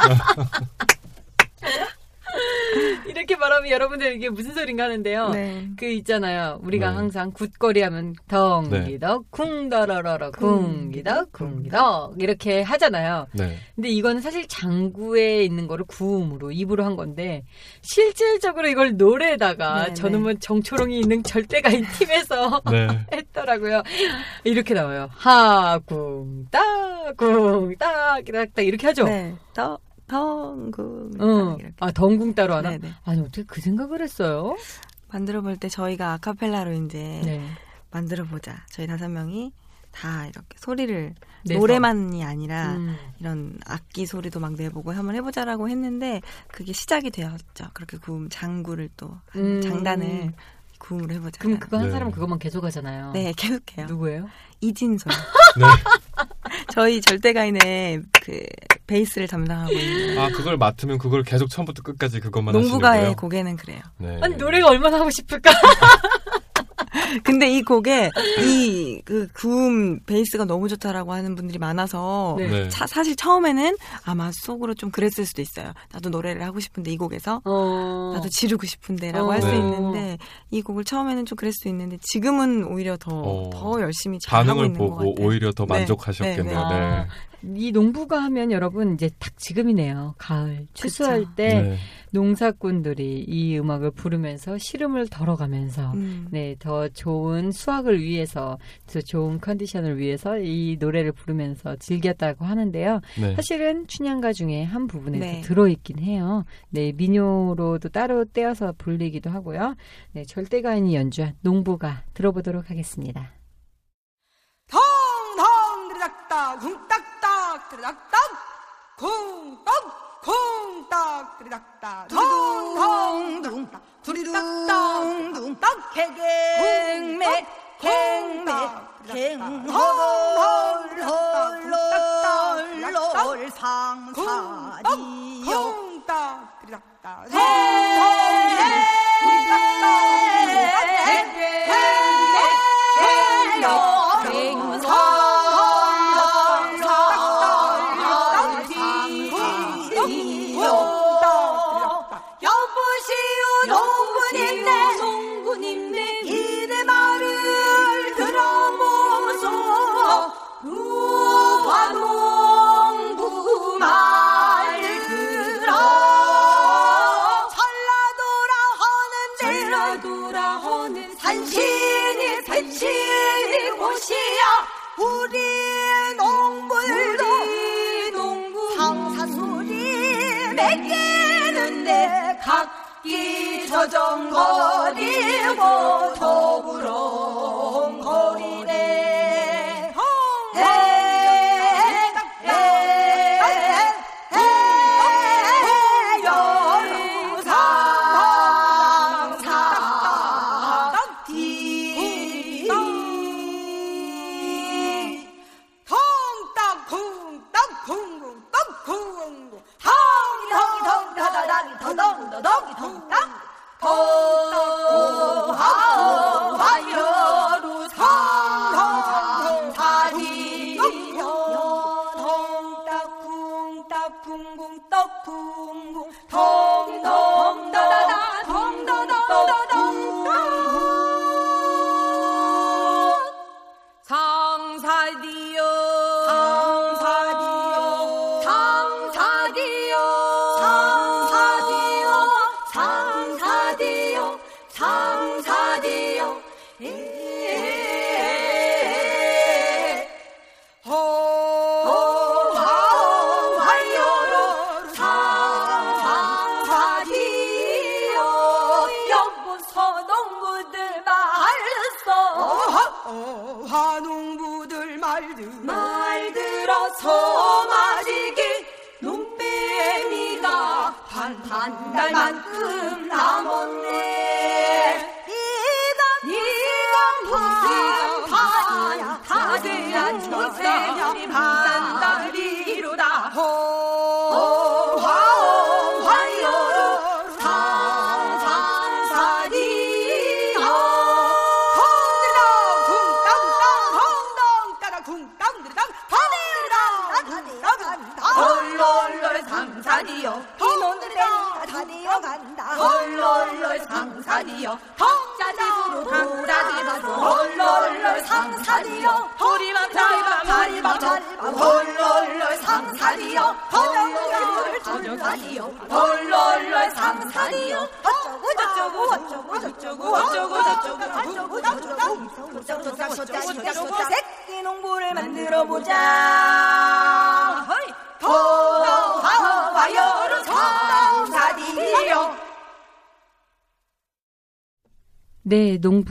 Speaker 3: (laughs)
Speaker 1: 이렇게 말하면 여러분들 이게 무슨 소린가 하는데요.
Speaker 3: 네.
Speaker 1: 그 있잖아요. 우리가
Speaker 2: 네.
Speaker 1: 항상 굿거리 하면 덩기덕 쿵더러러러 쿵기덕 쿵기덕 이렇게 하잖아요.
Speaker 2: 네.
Speaker 1: 근데 이거는 사실 장구에 있는 거를 구음으로 입으로 한 건데 실질적으로 이걸 노래에다가
Speaker 3: 네,
Speaker 1: 저는
Speaker 3: 네.
Speaker 1: 뭐 정초롱이 있는 절대가인 팀에서
Speaker 2: 네. (laughs)
Speaker 1: 했더라고요. 이렇게 나와요. 하궁따 쿵따 기닥따 이렇게 하죠.
Speaker 3: 네. 더 덩궁
Speaker 1: 어.
Speaker 3: 이렇게.
Speaker 1: 아 덩궁 따로 하나?
Speaker 3: 네네.
Speaker 1: 아니 어떻게 그 생각을 했어요?
Speaker 3: 만들어 볼 때 저희가 아카펠라로 이제
Speaker 1: 네.
Speaker 3: 만들어 보자. 저희 다섯 명이 다 이렇게 소리를
Speaker 1: 내서.
Speaker 3: 노래만이 아니라
Speaker 1: 음.
Speaker 3: 이런 악기 소리도 막 내보고 한번 해보자라고 했는데 그게 시작이 되었죠. 그렇게 구음 장구를 또한
Speaker 1: 음.
Speaker 3: 장단을 구음으로 해보자.
Speaker 1: 그럼 그거 한
Speaker 2: 네.
Speaker 1: 사람은 그것만 계속 하잖아요.
Speaker 3: 네 계속해요.
Speaker 1: 누구예요?
Speaker 3: 이진솔
Speaker 2: 네. (laughs)
Speaker 3: 저희 절대가인의 그 베이스를 담당하고 있는 (laughs)
Speaker 2: 아 그걸 맡으면 그걸 계속 처음부터 끝까지 그것만
Speaker 3: 농부가의
Speaker 2: 하시는 거예요?
Speaker 3: 곡에는 그래요.
Speaker 2: 네.
Speaker 1: 아니 노래가 얼마나 하고 싶을까? (laughs)
Speaker 3: 근데 이 곡에 이그 구음 베이스가 너무 좋다라고 하는 분들이 많아서
Speaker 1: 네.
Speaker 2: 네.
Speaker 3: 차- 사실 처음에는 아마 속으로 좀 그랬을 수도 있어요. 나도 노래를 하고 싶은데 이 곡에서
Speaker 1: 어.
Speaker 3: 나도 지르고 싶은데라고
Speaker 1: 어.
Speaker 3: 할수
Speaker 2: 네.
Speaker 3: 있는데 이 곡을 처음에는 좀 그랬을 수 있는데 지금은 오히려 더
Speaker 2: 어.
Speaker 3: 더 열심히 잘하고
Speaker 2: 반응을
Speaker 3: 있는 것
Speaker 2: 보고
Speaker 3: 같아요.
Speaker 2: 오히려 더
Speaker 3: 네.
Speaker 2: 만족하셨겠네요.
Speaker 3: 네,
Speaker 2: 네.
Speaker 1: 네. 아, 이 농부가 하면 여러분 이제 딱 지금이네요. 가을 추수할
Speaker 3: 그쵸.
Speaker 1: 때
Speaker 2: 네.
Speaker 1: 농사꾼들이 이 음악을 부르면서 시름을 덜어가면서
Speaker 3: 음.
Speaker 1: 네, 더 좋은 수확을 위해서, 더 좋은 컨디션을 위해서 이 노래를 부르면서 즐겼다고 하는데요.
Speaker 2: 네.
Speaker 1: 사실은 춘향가 중에 한 부분에
Speaker 3: 네.
Speaker 1: 들어있긴 해요. 네, 민요로도 따로 떼어서 불리기도 하고요. 네, 절대가인이 연주한 농부가 들어보도록 하겠습니다.
Speaker 5: 덩덩 드르닥닥 쿵딱 딱 드르닥닥 쿵떡 쿵딱 드르닥닥 덩덩 둥딱 두리닥닥 둥딱 개개맥 개맥 갱홀홀홀 상사디요 쿵딱 드르닥닥 여보시오 각기 저정거리고 더불어거리네 하여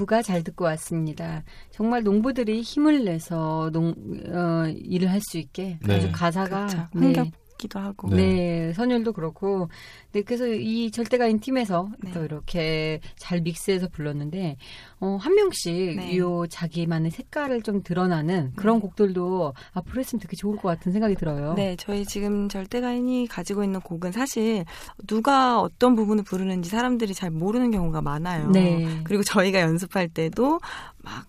Speaker 5: 네,
Speaker 1: 농부가 잘 듣고 왔습니다. 정말 농부들이 힘을 내서 농, 어, 일을 할 수 있게
Speaker 2: 네.
Speaker 1: 아주 가사가
Speaker 3: 그렇죠.
Speaker 1: 네.
Speaker 3: 흥겹기도 하고.
Speaker 2: 네.
Speaker 1: 네, 선율도 그렇고. 네, 그래서 이 절대가인 팀에서
Speaker 3: 네.
Speaker 1: 또 이렇게 잘 믹스해서 불렀는데, 어, 한 명씩
Speaker 3: 네.
Speaker 1: 요 자기만의 색깔을 좀 드러나는 그런
Speaker 3: 네.
Speaker 1: 곡들도 앞으로 했으면 되게 좋을 것 같은 생각이 들어요.
Speaker 3: 네, 저희 지금 절대가인이 가지고 있는 곡은 사실 누가 어떤 부분을 부르는지 사람들이 잘 모르는 경우가 많아요.
Speaker 1: 네.
Speaker 3: 그리고 저희가 연습할 때도 막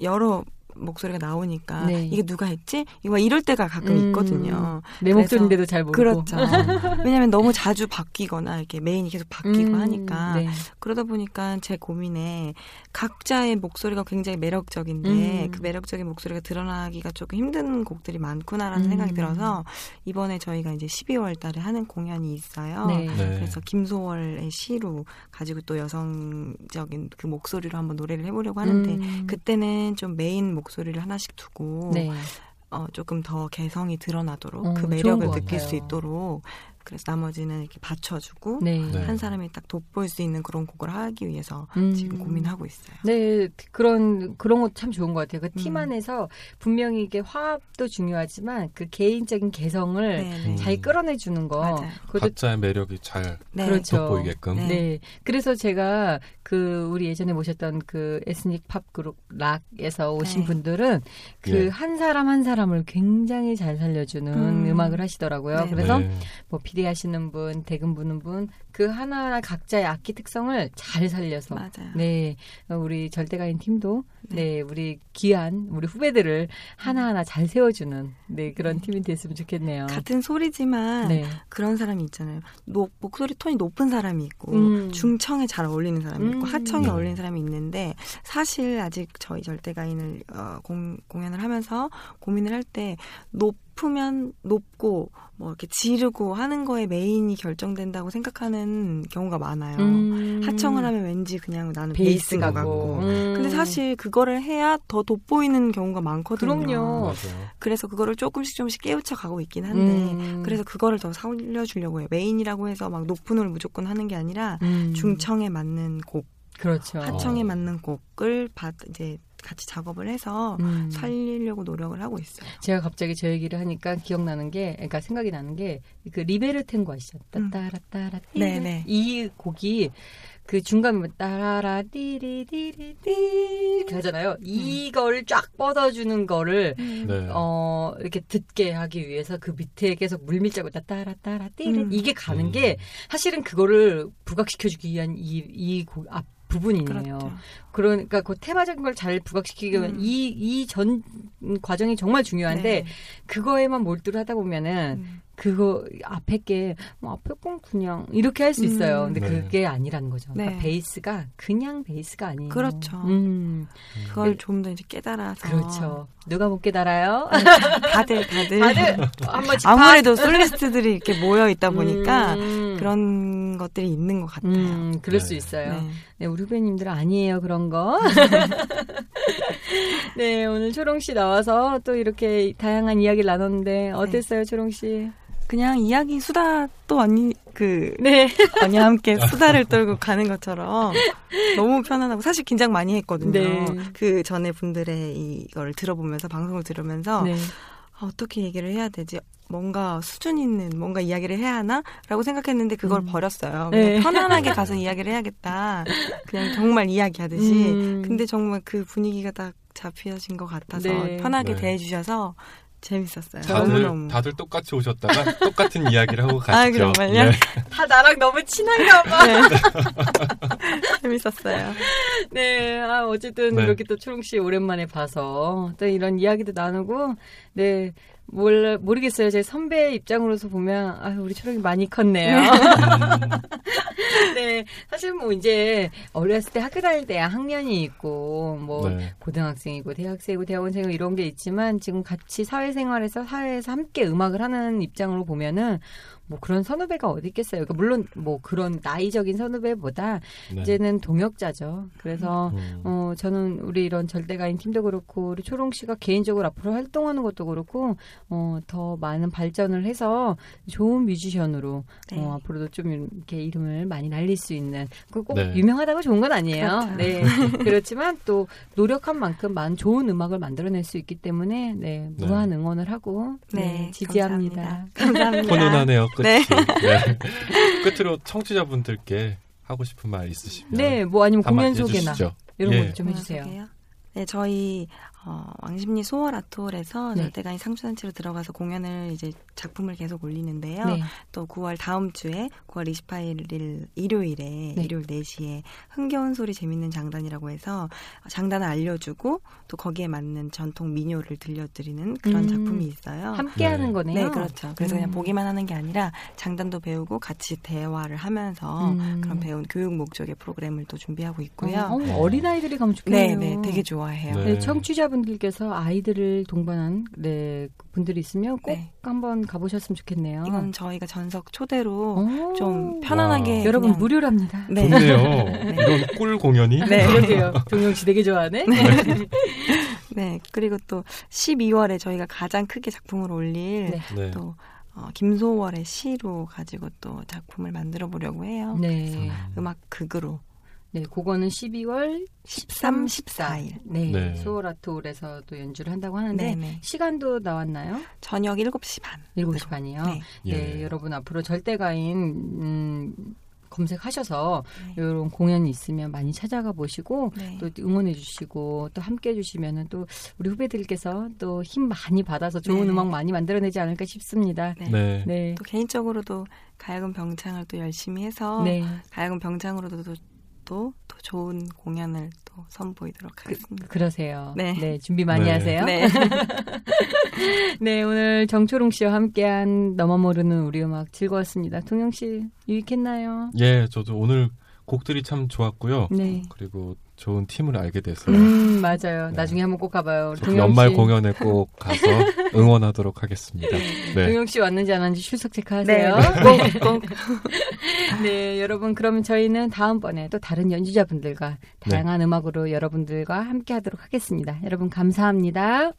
Speaker 3: 여러 목소리가 나오니까
Speaker 1: 네.
Speaker 3: 이게 누가 했지? 이거 막 이럴 때가 가끔
Speaker 1: 음,
Speaker 3: 있거든요.
Speaker 1: 내 목소리인데도 잘 모르고.
Speaker 3: 그렇죠. (laughs) 왜냐하면 너무 자주 바뀌거나 이렇게 메인이 계속 바뀌고
Speaker 1: 음,
Speaker 3: 하니까
Speaker 1: 네.
Speaker 3: 그러다 보니까 제 고민에 각자의 목소리가 굉장히 매력적인데
Speaker 1: 음.
Speaker 3: 그 매력적인 목소리가 드러나기가 조금 힘든 곡들이 많구나라는
Speaker 1: 음.
Speaker 3: 생각이 들어서 이번에 저희가 이제 12월 달에 하는 공연이 있어요.
Speaker 1: 네.
Speaker 2: 네.
Speaker 3: 그래서 김소월의 시로 가지고 또 여성적인 그 목소리로 한번 노래를 해보려고 하는데
Speaker 1: 음.
Speaker 3: 그때는 좀 메인 목소리 를 하나씩 두고
Speaker 1: 네.
Speaker 3: 어, 조금 더 개성이 드러나도록
Speaker 1: 어,
Speaker 3: 그 매력을
Speaker 1: 것
Speaker 3: 느낄 수. 있도록 그래서 나머지는 이렇게 받쳐주고
Speaker 1: 네.
Speaker 2: 네.
Speaker 3: 한 사람이 딱 돋보일 수 있는 그런 곡을 하기 위해서
Speaker 1: 음.
Speaker 3: 지금 고민하고 있어요.
Speaker 1: 네, 그런 그런 것 참 좋은 것 같아요. 그팀
Speaker 3: 음.
Speaker 1: 안에서 분명히 이게 화합도 중요하지만 그 개인적인 개성을
Speaker 3: 네,
Speaker 1: 잘 끌어내 주는 거.
Speaker 3: 맞아요.
Speaker 2: 각자의 매력이 잘
Speaker 3: 네.
Speaker 1: 그렇죠.
Speaker 2: 돋보이게끔.
Speaker 3: 네.
Speaker 1: 네. 그래서 제가 그 우리 예전에 모셨던 그 에스닉 팝 그룹 락에서 오신
Speaker 3: 네.
Speaker 1: 분들은 그
Speaker 2: 예.
Speaker 1: 한 사람 한 사람을 굉장히 잘 살려주는
Speaker 3: 음.
Speaker 1: 음. 악을 하시더라고요.
Speaker 3: 네.
Speaker 1: 그래서
Speaker 2: 네.
Speaker 1: 뭐 비리 하시는 분, 대금 부는 분, 그 하나하나 각자의 악기 특성을 잘 살려서
Speaker 3: 맞아요.
Speaker 1: 네, 우리 절대가인 팀도 네, 우리 귀한 우리 후배들을 하나하나 잘 세워주는 네 그런 팀이 됐으면 좋겠네요.
Speaker 3: 같은 소리지만
Speaker 1: 네,
Speaker 3: 그런 사람이 있잖아요. 노- 목소리 톤이 높은 사람이 있고
Speaker 1: 음.
Speaker 3: 중청에 잘 어울리는 사람이 있고
Speaker 1: 음.
Speaker 3: 하청에
Speaker 2: 네.
Speaker 3: 어울리는 사람이 있는데 사실 아직 저희 절대가인을 어, 공, 공연을 하면서 고민을 할 때 높으면 높고 뭐 이렇게 지르고 하는 거에 메인이 결정된다고 생각하는 경우가 많아요.
Speaker 1: 음.
Speaker 3: 하청을 하면 왠지 그냥 나는
Speaker 1: 베이스
Speaker 3: 베이스인 것
Speaker 1: 가고.
Speaker 3: 같고.
Speaker 1: 음.
Speaker 3: 근데 사실 그거를 해야 더 돋보이는 경우가 많거든요.
Speaker 1: 그럼요.
Speaker 2: 맞아요.
Speaker 3: 그래서 그거를 조금씩 조금씩 깨우쳐 가고 있긴 한데
Speaker 1: 음.
Speaker 3: 그래서 그거를 더 살려주려고 해요. 메인이라고 해서 막 높은 을 무조건 하는 게 아니라
Speaker 1: 음.
Speaker 3: 중청에 맞는 곡,
Speaker 1: 그렇죠.
Speaker 3: 하청에
Speaker 2: 어.
Speaker 3: 맞는 곡을 받 이제 같이 작업을 해서
Speaker 1: 음.
Speaker 3: 살리려고 노력을 하고 있어요.
Speaker 1: 제가 갑자기 저 얘기를 하니까 기억나는 게, 그러니까 생각이 나는 게, 그 리베르 탱고 아시죠?
Speaker 3: 음.
Speaker 1: 따따라따라
Speaker 3: 네네.
Speaker 1: 이 곡이 그 중간에 따라라 띠리디리디 이렇게 하잖아요. 이걸 쫙 뻗어주는 거를
Speaker 2: 네.
Speaker 1: 어 이렇게 듣게 하기 위해서 그 밑에 계속 물밀자고 따라 따라 띠리
Speaker 3: 음.
Speaker 1: 이게 가는
Speaker 2: 음.
Speaker 1: 게 사실은 그거를 부각시켜주기 위한 이이앞 부분이네요.
Speaker 3: 그렇죠.
Speaker 1: 그러니까 그 테마적인 걸 잘 부각시키기 위한
Speaker 3: 음.
Speaker 1: 이이 전 과정이 정말 중요한데
Speaker 3: 네.
Speaker 1: 그거에만 몰두를 하다 보면은
Speaker 3: 음.
Speaker 1: 그거 앞에 게 뭐 앞에 건 그냥 이렇게 할 수 있어요.
Speaker 3: 음.
Speaker 1: 근데
Speaker 2: 네.
Speaker 1: 그게 아니라는 거죠. 그러니까
Speaker 3: 네.
Speaker 1: 베이스가 그냥 베이스가 아니에요.
Speaker 3: 그렇죠.
Speaker 1: 음,
Speaker 3: 그걸 좀 더 이제 깨달아서
Speaker 1: 그렇죠. 누가 못 깨달아요? (laughs)
Speaker 3: 다들 다들
Speaker 1: 다들.
Speaker 3: 아무래도 솔리스트들이 이렇게 모여 있다 보니까
Speaker 1: 음.
Speaker 3: 그런 것들이 있는 것 같아요.
Speaker 1: 음, 그럴
Speaker 2: 네.
Speaker 1: 수 있어요.
Speaker 3: 네.
Speaker 1: 네, 우리 후배님들 아니에요, 그런 거. (laughs) (laughs) 네, 오늘 초롱 씨 나와서 또 이렇게 다양한 이야기를 나눴는데 어땠어요, 초롱 씨?
Speaker 3: 그냥 이야기 수다 또 언니 그
Speaker 1: 네. (laughs)
Speaker 3: 언니와 함께 수다를 떨고 가는 것처럼 너무 편안하고 사실 긴장 많이 했거든요.
Speaker 1: 네.
Speaker 3: 그 전에 분들의 이걸 들어보면서 방송을 들으면서
Speaker 1: 네.
Speaker 3: 아, 어떻게 얘기를 해야 되지? 뭔가 수준 있는 뭔가 이야기를 해야 하나라고 생각했는데 그걸
Speaker 1: 음.
Speaker 3: 버렸어요.
Speaker 1: 네.
Speaker 3: 그냥 편안하게 (laughs) 가서 이야기를 해야겠다. 그냥 정말 이야기하듯이.
Speaker 1: 음.
Speaker 3: 근데 정말 그 분위기가 딱 잡혀진 것 같아서
Speaker 1: 네.
Speaker 3: 편하게
Speaker 2: 네.
Speaker 3: 대해주셔서 재밌었어요.
Speaker 2: 다들
Speaker 3: 너무너무.
Speaker 2: 다들 똑같이 오셨다가 똑같은 이야기를 하고
Speaker 3: 아,
Speaker 2: 가시죠.
Speaker 3: 그런가요?
Speaker 2: 네. (laughs)
Speaker 1: 다 나랑 너무 친한가 봐.
Speaker 3: 네. (laughs) 재밌었어요.
Speaker 1: 네, 아, 어쨌든
Speaker 2: 네.
Speaker 1: 이렇게 또 초롱 씨 오랜만에 봐서 또 이런 이야기도 나누고, 네, 몰 모르겠어요. 제 선배 입장으로서 보면 아 우리 초롱이 많이 컸네요. (laughs) 네, 사실 뭐 이제 어렸을 때 학교 다닐 때 학년이 있고 뭐
Speaker 2: 네.
Speaker 1: 고등학생이고 대학생이고 대학원생이고 이런 게 있지만 지금 같이 사회생활에서 사회에서 함께 음악을 하는 입장으로 보면은 뭐 그런 선후배가 어디 있겠어요. 그러니까 물론 뭐 그런 나이적인 선후배보다
Speaker 2: 네.
Speaker 1: 이제는 동역자죠. 그래서
Speaker 2: 음.
Speaker 1: 어, 저는 우리 이런 절대가인 팀도 그렇고, 우리 초롱 씨가 개인적으로 앞으로 활동하는 것도 그렇고, 어, 더 많은 발전을 해서 좋은 뮤지션으로,
Speaker 3: 네.
Speaker 1: 어, 앞으로도 좀 이렇게 이름을 많이 날릴 수 있는, 그꼭
Speaker 2: 네.
Speaker 1: 유명하다고 좋은 건 아니에요.
Speaker 3: 그렇죠.
Speaker 1: 네. (laughs) 그렇지만 또 노력한 만큼 많은 좋은 음악을 만들어낼 수 있기 때문에, 네,
Speaker 2: 네.
Speaker 1: 무한 응원을 하고, 네,
Speaker 3: 네,
Speaker 1: 지지합니다.
Speaker 3: 감사합니다. (laughs)
Speaker 2: 훈훈하네요.
Speaker 3: 네.
Speaker 2: 네. (laughs) 끝으로 청취자분들께 하고 싶은 말 있으시면
Speaker 1: 네, 뭐 아니면 공연 소개나
Speaker 2: 해주시죠.
Speaker 1: 이런
Speaker 2: 예.
Speaker 1: 거좀 해주세요.
Speaker 3: 네, 저희 어, 왕십리 소월 아톨에서
Speaker 1: 네.
Speaker 3: 절대가인 상주단체로 들어가서 공연을 이제 작품을 계속 올리는데요.
Speaker 1: 네.
Speaker 3: 또 9월 다음 주에 9월 28일 일요일에
Speaker 1: 네.
Speaker 3: 일요일 4시에 흥겨운 소리 재밌는 장단이라고 해서 장단을 알려주고 또 거기에 맞는 전통 민요를 들려드리는 그런
Speaker 1: 음.
Speaker 3: 작품이 있어요.
Speaker 1: 함께
Speaker 2: 네.
Speaker 1: 하는 거네요.
Speaker 3: 네, 그렇죠. 그래서
Speaker 1: 음.
Speaker 3: 그냥 보기만 하는 게 아니라 장단도 배우고 같이 대화를 하면서
Speaker 1: 음.
Speaker 3: 그런 배운 교육 목적의 프로그램을 또 준비하고 있고요.
Speaker 1: 어, 어린아이들이 가면
Speaker 3: 네,
Speaker 1: 좋겠네요.
Speaker 3: 네, 되게 좋아 해요.
Speaker 2: 네.
Speaker 1: 네, 청취자분들께서 아이들을 동반한 네, 분들이 있으면 꼭
Speaker 3: 네.
Speaker 1: 한번 가보셨으면 좋겠네요.
Speaker 3: 이건 저희가 전석 초대로
Speaker 1: 오.
Speaker 3: 좀 편안하게
Speaker 2: 와.
Speaker 1: 여러분
Speaker 3: 그냥-
Speaker 1: 무료랍니다.
Speaker 3: 네.
Speaker 2: 좋네요. (laughs) 이런 꿀 공연이.
Speaker 3: 네.
Speaker 1: 그러게요. 동영 씨 되게 좋아하네.
Speaker 3: 네, 그리고 또 12월에 저희가 가장 크게 작품을 올릴
Speaker 1: 네.
Speaker 2: 네.
Speaker 3: 또 어, 김소월의 시로 가지고 또 작품을 만들어 보려고 해요.
Speaker 1: 네.
Speaker 3: 음악 극으로
Speaker 1: 네, 그거는 12월 13, 14일. 네.
Speaker 2: 네.
Speaker 1: 소라톨에서도 연주를 한다고 하는데
Speaker 3: 네, 네.
Speaker 1: 시간도 나왔나요?
Speaker 3: 저녁 7시 반.
Speaker 1: 7시 반이요.
Speaker 3: 네.
Speaker 1: 네,
Speaker 2: 예.
Speaker 1: 여러분 앞으로 절대가인 음, 검색하셔서
Speaker 3: 네.
Speaker 1: 이런 공연이 있으면 많이 찾아가 보시고
Speaker 3: 네.
Speaker 1: 또 응원해 주시고 또 함께 해 주시면은 또 우리 후배들께서 또 힘 많이 받아서 좋은
Speaker 3: 네.
Speaker 1: 음악 많이 만들어내지 않을까 싶습니다.
Speaker 3: 네.
Speaker 2: 네.
Speaker 1: 네.
Speaker 3: 또 개인적으로도 가야금 병창을 또 열심히 해서
Speaker 1: 네.
Speaker 3: 가야금 병창으로도 또, 또, 또 좋은 공연을 또 선보이도록 하겠습니다.
Speaker 1: 그 러세요.
Speaker 3: 네.
Speaker 1: 준비 많이
Speaker 2: 네.
Speaker 1: 하세요.
Speaker 3: 네. (laughs)
Speaker 1: 네, 오늘 정초롱 씨와 함께한 너만 모르는 우리 음악 즐거웠습니다. 동영 씨 유익했나요?
Speaker 2: 예, 저도 오늘 곡들이 참 좋았고요.
Speaker 1: 네.
Speaker 2: 그리고 좋은 팀을 알게 돼서
Speaker 1: 음, 맞아요.
Speaker 2: 네.
Speaker 1: 나중에 한번 꼭 가봐요.
Speaker 2: 연말
Speaker 1: 씨.
Speaker 2: 공연에 꼭 가서 (laughs) 응원하도록 하겠습니다. 네.
Speaker 1: 동영 씨 왔는지 안 왔는지 출석 체크하세요.
Speaker 3: 네, (laughs) 꼭, 꼭. (laughs)
Speaker 1: 네, 여러분 그러면 저희는 다음번에 또 다른 연주자분들과 다양한 음악으로 여러분들과 함께 하도록 하겠습니다. 여러분 감사합니다.